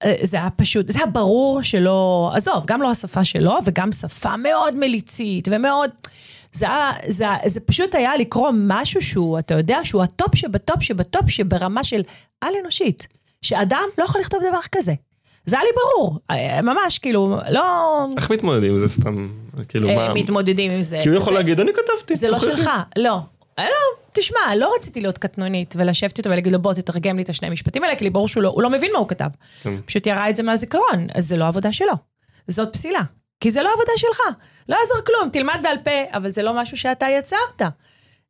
אה, זה היה פשוט, זה היה ברור שלא, עזוב, גם לא השפה שלו, וגם שפה מאוד מליצית ומאוד... זה, היה, זה, זה פשוט היה לקרוא משהו שהוא, אתה יודע, שהוא הטופ שבטופ שבטופ שברמה של על-אנושית. שאדם לא יכול לכתוב דבר כזה. זה היה לי ברור, אה, ממש, כאילו, לא... איך מתמודדים עם זה סתם? כאילו, אה, מה... מתמודדים עם זה. כי הוא יכול זה- להגיד, אני כתבתי. זה לא תוכיחי." שלך, לא. אה, לא, תשמע, לא רציתי להיות קטנונית ולשבת איתו ולהגיד לו, בוא, תתרגם לי את השני משפטים האלה, כי לי ברור שהוא לא, הוא לא מבין מה הוא כתב. כן. פשוט ירה את זה מהזיכרון, אז זה לא עבודה שלו. זאת פסילה. כי זה לא עבודה שלך. לא יעזור כלום, תלמד בעל פה, אבל זה לא משהו שאתה יצרת.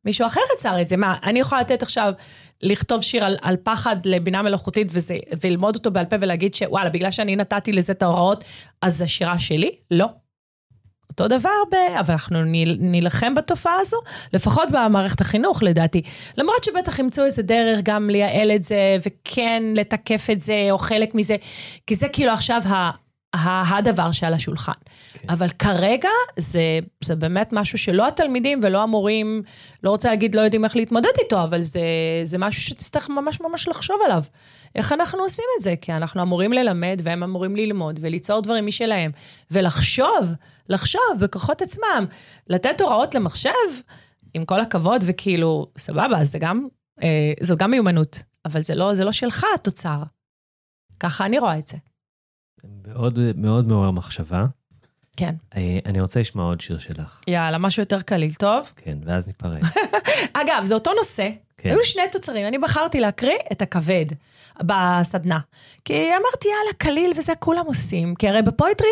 מישהו אחר יצר את זה. מה, אני יכולה לתת עכשיו, לכתוב שיר על, על פחד לבינה מלאכותית וזה, וללמוד אותו בעל פה ולהגיד שוואלה, בגלל שאני נתתי לזה את ההוראות, אז זו שירה שלי? לא. אותו דבר, ב... אבל אנחנו ניל- נילחם בתופעה הזו, לפחות במערכת החינוך לדעתי. למרות שבטח ימצאו איזה דרך גם לייעל את זה, וכן לתקף את זה, או חלק מזה, כי זה כאילו עכשיו ה... הדבר שעל השולחן. כן. אבל כרגע זה, זה באמת משהו שלא התלמידים ולא המורים, לא רוצה להגיד לא יודעים איך להתמודד איתו, אבל זה, זה משהו שתצטרך ממש ממש לחשוב עליו. איך אנחנו עושים את זה? כי אנחנו אמורים ללמד והם אמורים ללמוד וליצור דברים משלהם. ולחשוב, לחשוב בכוחות עצמם, לתת הוראות למחשב, עם כל הכבוד, וכאילו, סבבה, זה גם, אה, זו גם מיומנות, אבל זה לא, זה לא שלך התוצר. ככה אני רואה את זה. מאוד מאוד מעורר מחשבה. כן. אה, אני רוצה לשמוע עוד שיר שלך. יאללה, משהו יותר קליל, טוב? כן, ואז ניפרד. אגב, זה אותו נושא. כן. היו שני תוצרים, אני בחרתי להקריא את הכבד בסדנה. כי אמרתי, יאללה, קליל וזה כולם עושים. כי הרי בפואטרי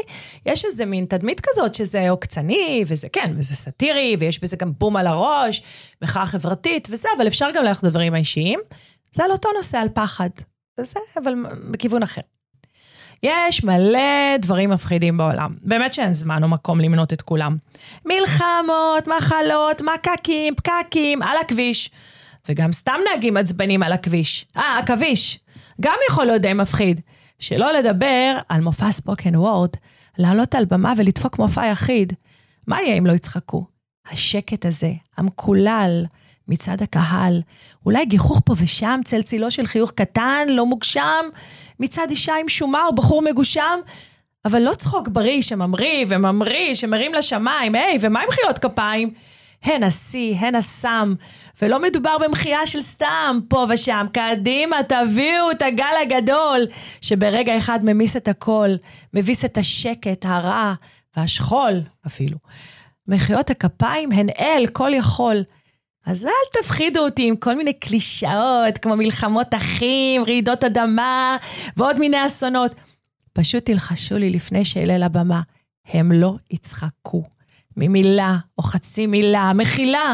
יש איזה מין תדמית כזאת שזה עוקצני, וזה כן, וזה סאטירי, ויש בזה גם בום על הראש, מחאה חברתית וזה, אבל אפשר גם ללכת לדברים האישיים. זה על אותו נושא, על פחד. זה, אבל בכיוון אחר. יש מלא דברים מפחידים בעולם. באמת שאין זמן או מקום למנות את כולם. מלחמות, מחלות, מקקים, פקקים, על הכביש. וגם סתם נהגים עצבנים על הכביש. אה, עכביש. גם יכול להיות די מפחיד. שלא לדבר על מופע ספוקן וורד, לעלות על במה ולדפוק מופע יחיד. מה יהיה אם לא יצחקו? השקט הזה, המקולל, מצד הקהל, אולי גיחוך פה ושם, צלצילו של חיוך קטן, לא מוגשם, מצד אישה עם שומה או בחור מגושם, אבל לא צחוק בריא שממריא וממריא, שמרים לשמיים, היי, ומה עם מחיאות כפיים? הן השיא, הן הסם, ולא מדובר במחייה של סתם, פה ושם. קדימה, תביאו את הגל הגדול, שברגע אחד ממיס את הכל, מביס את השקט, הרע והשכול אפילו. מחיאות הכפיים הן אל כל יכול. אז אל תפחידו אותי עם כל מיני קלישאות, כמו מלחמות אחים, רעידות אדמה ועוד מיני אסונות. פשוט תלחשו לי לפני שאעלה לבמה, הם לא יצחקו. ממילה או חצי מילה, מחילה.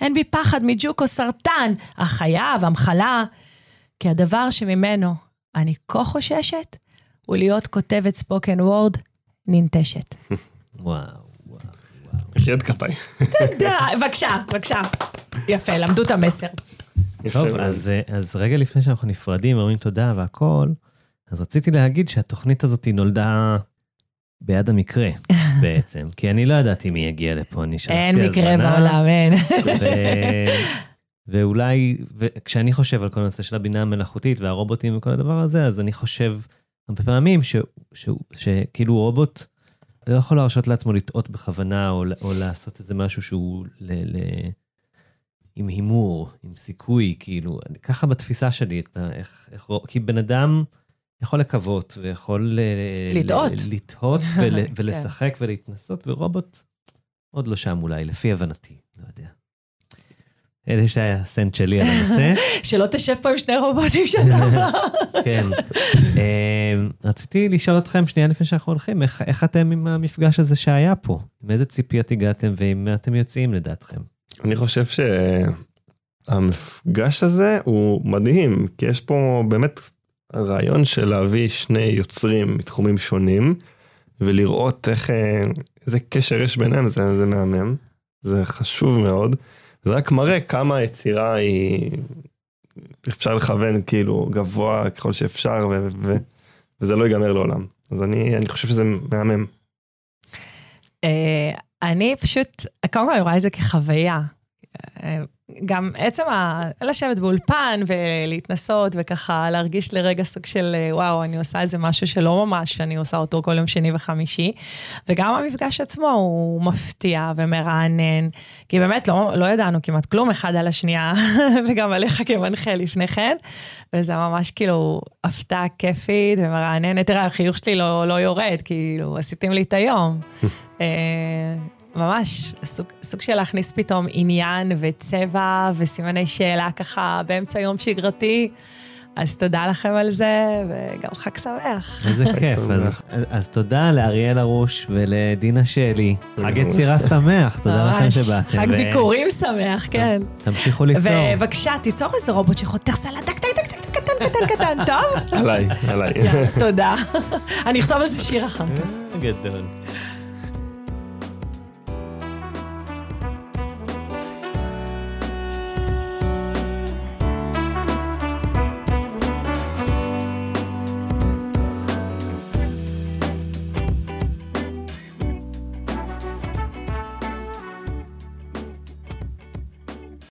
אין בי פחד מג'וק או סרטן, החיה והמחלה. כי הדבר שממנו אני כה חוששת, הוא להיות כותבת ספוקן וורד ננטשת. וואו, מחיית כפיים. די, בבקשה, בבקשה. יפה, למדו את המסר. טוב. אז, אה, אז רגע לפני שאנחנו נפרדים, אומרים תודה והכל, אז רציתי להגיד שהתוכנית הזאת נולדה ביד המקרה בעצם, כי אני לא ידעתי מי יגיע לפה, אני שלחתי אין מקרה הזמנה, בעולם, אין. ו... ואולי, וכשאני חושב על כל הנושא של הבינה המלאכותית והרובוטים וכל הדבר הזה, אז אני חושב הרבה פעמים ש... ש... שכאילו רובוט לא יכול להרשות לעצמו לטעות בכוונה, או, או לעשות איזה משהו שהוא ל... ל... עם הימור, עם סיכוי, כאילו, אני- ככה בתפיסה שלי, את איך, איך, כי בן אדם יכול לקוות ויכול... אה, לטעות. ל- לטעות ול, כן. ולשחק ולהתנסות, ורובוט עוד לא שם אולי, לפי הבנתי, לא יודע. אלה שהיה הסנט שלי על הנושא. שלא תשב פה עם שני רובוטים שנה הבאה. כן. אה, רציתי לשאול אתכם, שנייה לפני שאנחנו הולכים, איך, איך אתם עם המפגש הזה שהיה פה? עם איזה ציפיות הגעתם ועם מה אתם יוצאים לדעתכם? אני חושב שהמפגש הזה הוא מדהים, כי יש פה באמת רעיון של להביא שני יוצרים מתחומים שונים, ולראות איך, אה, איזה קשר יש ביניהם, זה, זה מהמם, זה חשוב מאוד. זה רק מראה כמה היצירה היא, אפשר לכוון כאילו גבוה ככל שאפשר, ו, ו, וזה לא ייגמר לעולם. אז אני, אני חושב שזה מהמם. אה, אני פשוט, קודם כל אני רואה את זה כחוויה. גם עצם ה... לשבת באולפן ולהתנסות וככה להרגיש לרגע סוג של אה, וואו, אני עושה איזה משהו שלא ממש אני עושה אותו כל יום שני וחמישי. וגם המפגש עצמו הוא מפתיע ומרענן, כי באמת לא, לא ידענו כמעט כלום אחד על השנייה, וגם עליך כמנחה לפני כן, וזה ממש כאילו הפתעה כיפית ומרעננת. תראה, החיוך שלי לא, לא יורד, כאילו עשיתם לי את היום. אה, ממש, סוג, סוג של להכניס פתאום עניין וצבע וסימני שאלה ככה באמצע יום שגרתי. אז תודה לכם על זה, וגם חג שמח. איזה כיף. אז, אז תודה לאריאל הרוש ולדינה שלי. חג. יצירה שמח, תודה לכם ממש. שבאתם. חג ו- ביקורים שמח, כן. תמשיכו ליצור. ובבקשה, תיצור איזה רובוט שחותך סלט טק טק טק טק קטן קטן קטן, טוב? עליי, עליי. תודה. אני אכתוב על זה שיר אחר כך. גדול.